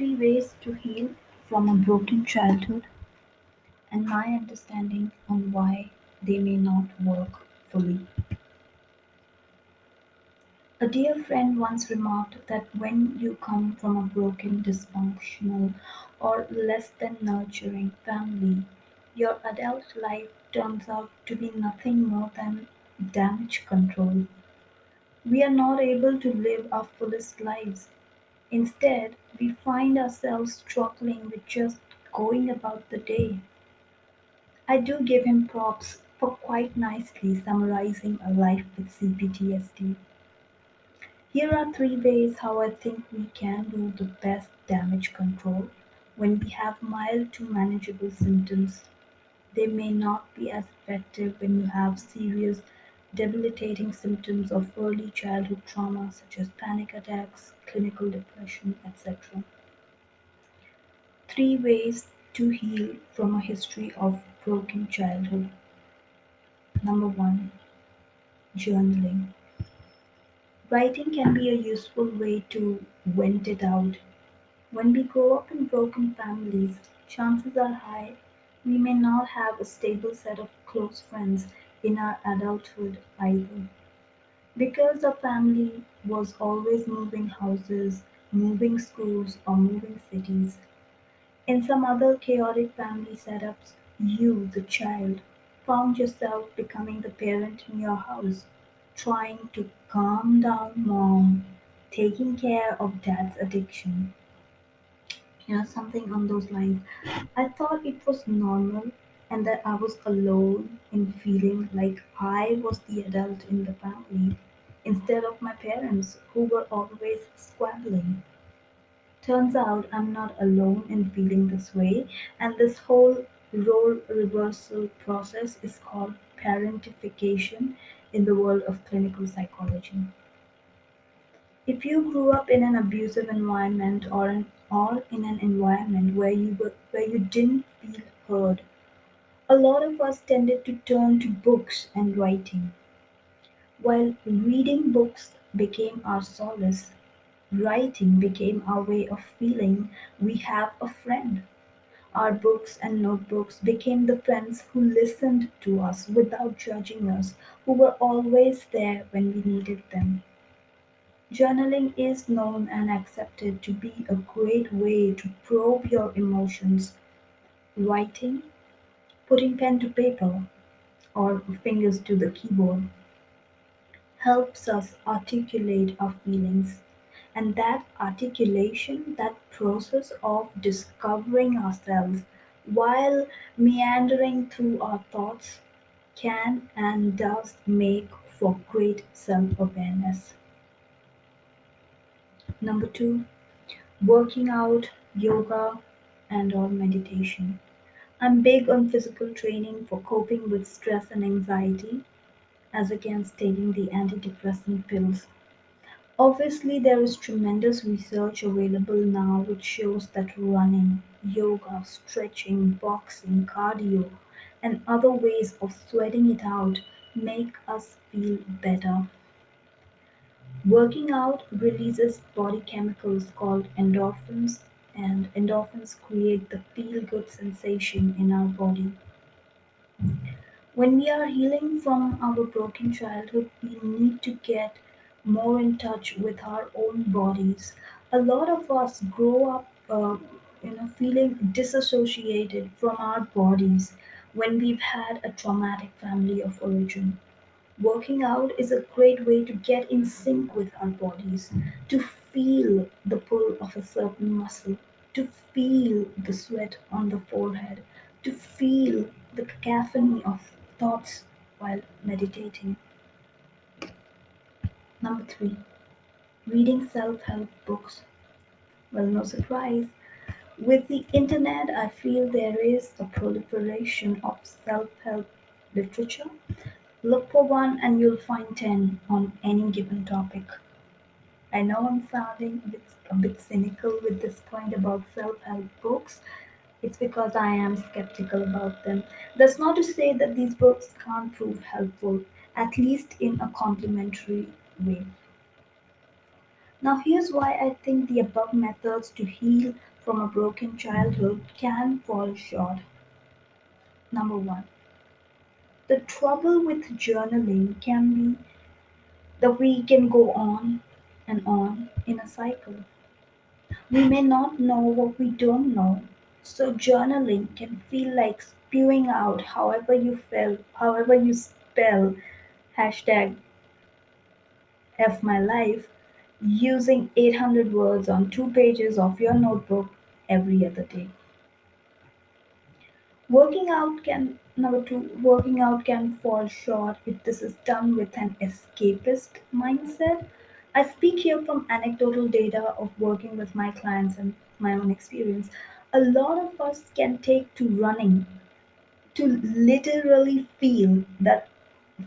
Three ways to heal from a broken childhood and my understanding on why they may not work fully. A dear friend once remarked that when you come from a broken, dysfunctional, or less than nurturing family, your adult life turns out to be nothing more than damage control. We are not able to live our fullest lives. Instead, we find ourselves struggling with just going about the day. I do give him props for quite nicely summarizing a life with CPTSD. Here are three ways how I think we can do the best damage control when we have mild to manageable symptoms. They may not be as effective when you have serious, debilitating symptoms of early childhood trauma such as panic attacks, clinical depression, etc. Three ways to heal from a history of broken childhood. Number one, journaling. Writing can be a useful way to vent it out. When we grow up in broken families, chances are high we may not have a stable set of close friends in our adulthood either. Because our family was always moving houses, moving schools, or moving cities, in some other chaotic family setups, you, the child, found yourself becoming the parent in your house, trying to calm down mom, taking care of dad's addiction, you know, something on those lines. I thought it was normal and that I was alone in feeling like I was the adult in the family instead of my parents who were always squabbling. Turns out I'm not alone in feeling this way, and this whole role reversal process is called parentification in the world of clinical psychology. If you grew up in an abusive environment or an or in an environment where you were where you didn't feel heard, a lot of us tended to turn to books and writing. While reading books became our solace, writing became our way of feeling we have a friend. Our books and notebooks became the friends who listened to us without judging us, who were always there when we needed them. Journaling is known and accepted to be a great way to probe your emotions. Writing, putting pen to paper, or fingers to the keyboard helps us articulate our feelings. And that articulation, that process of discovering ourselves while meandering through our thoughts, can and does make for great self awareness. Number two, working out, yoga, and or meditation. I'm big on physical training for coping with stress and anxiety as against taking the antidepressant pills. Obviously, there is tremendous research available now which shows that running, yoga, stretching, boxing, cardio, and other ways of sweating it out make us feel better. Working out releases body chemicals called endorphins, and endorphins create the feel good sensation in our body. When we are healing from our broken childhood, we need to get more in touch with our own bodies. A lot of us grow up, uh, you know, feeling disassociated from our bodies when we've had a traumatic family of origin. Working out is a great way to get in sync with our bodies, to feel the pull of a certain muscle, to feel the sweat on the forehead, to feel the cacophony of thoughts while meditating. Number three, reading self help books. Well, no surprise. With the internet, I feel there is a proliferation of self help literature. Look for one and you'll find 10 on any given topic. I know I'm sounding a bit, a bit cynical with this point about self help books. It's because I am skeptical about them. That's not to say that these books can't prove helpful, at least in a complementary way. Now, here's why I think the above methods to heal from a broken childhood can fall short. Number one, the trouble with journaling can be that we can go on and on in a cycle. We may not know what we don't know, so journaling can feel like spewing out however you feel, however you spell hashtag F my life using 800 words on two pages of your notebook every other day. Working out can number two, working out can fall short if this is done with an escapist mindset. I speak here from anecdotal data of working with my clients and my own experience. A lot of us can take to running to literally feel that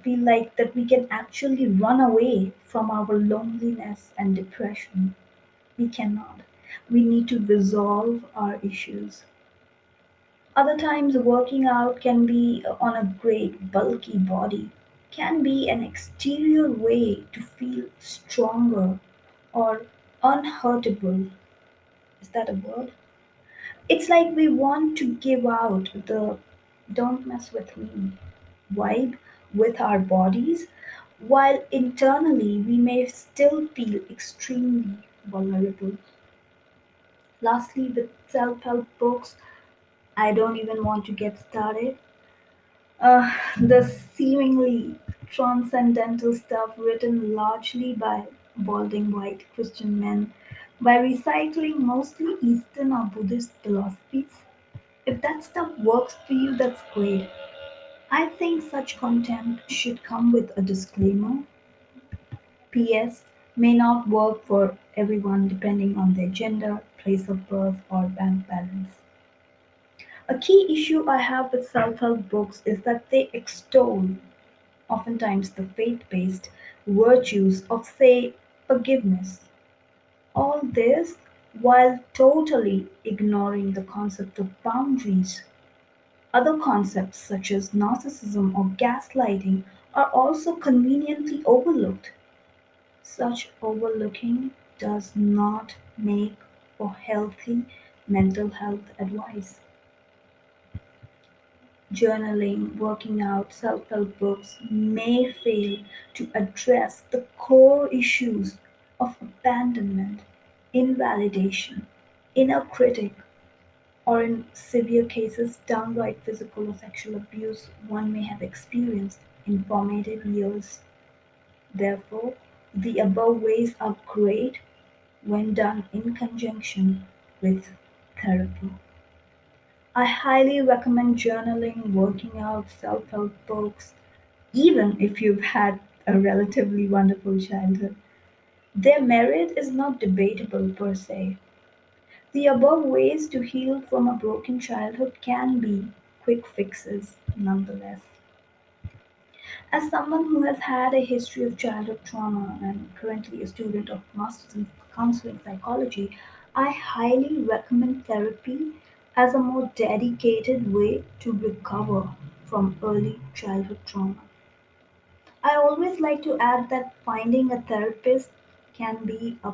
feel like that we can actually run away from our loneliness and depression. We cannot. We need to resolve our issues. Other times, working out can be on a great bulky body, can be an exterior way to feel stronger or unhurtable. Is that a word? It's like we want to give out the don't mess with me vibe with our bodies, while internally we may still feel extremely vulnerable. Lastly, with self help books, I don't even want to get started. Uh, the seemingly transcendental stuff written largely by balding white Christian men by recycling mostly Eastern or Buddhist philosophies. If that stuff works for you, that's great. I think such content should come with a disclaimer. P.S. may not work for everyone depending on their gender, place of birth, or bank balance. A key issue I have with self help books is that they extol, oftentimes, the faith based virtues of, say, forgiveness. All this while totally ignoring the concept of boundaries. Other concepts such as narcissism or gaslighting are also conveniently overlooked. Such overlooking does not make for healthy mental health advice. Journaling, working out, self help books may fail to address the core issues of abandonment, invalidation, inner critic, or in severe cases, downright physical or sexual abuse one may have experienced in formative years. Therefore, the above ways are great when done in conjunction with therapy. I highly recommend journaling, working out, self help books, even if you've had a relatively wonderful childhood. Their merit is not debatable per se. The above ways to heal from a broken childhood can be quick fixes nonetheless. As someone who has had a history of childhood trauma and currently a student of Masters in Counseling Psychology, I highly recommend therapy as a more dedicated way to recover from early childhood trauma. I always like to add that finding a therapist can be a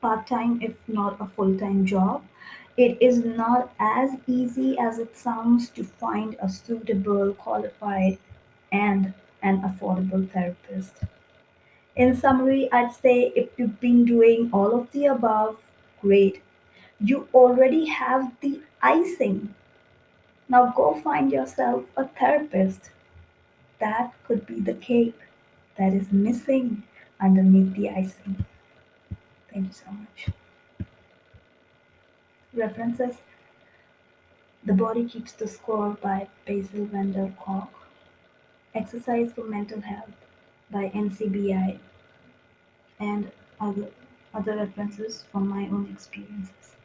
part time, if not a full time job. It is not as easy as it sounds to find a suitable, qualified, and an affordable therapist. In summary, I'd say if you've been doing all of the above, great. You already have the icing. Now go find yourself a therapist. That could be the cake that is missing underneath the icing. Thank you so much. References The Body Keeps the Score by Bessel van der Kolk. Exercise for Mental Health by NCBI and other other references from my own experiences.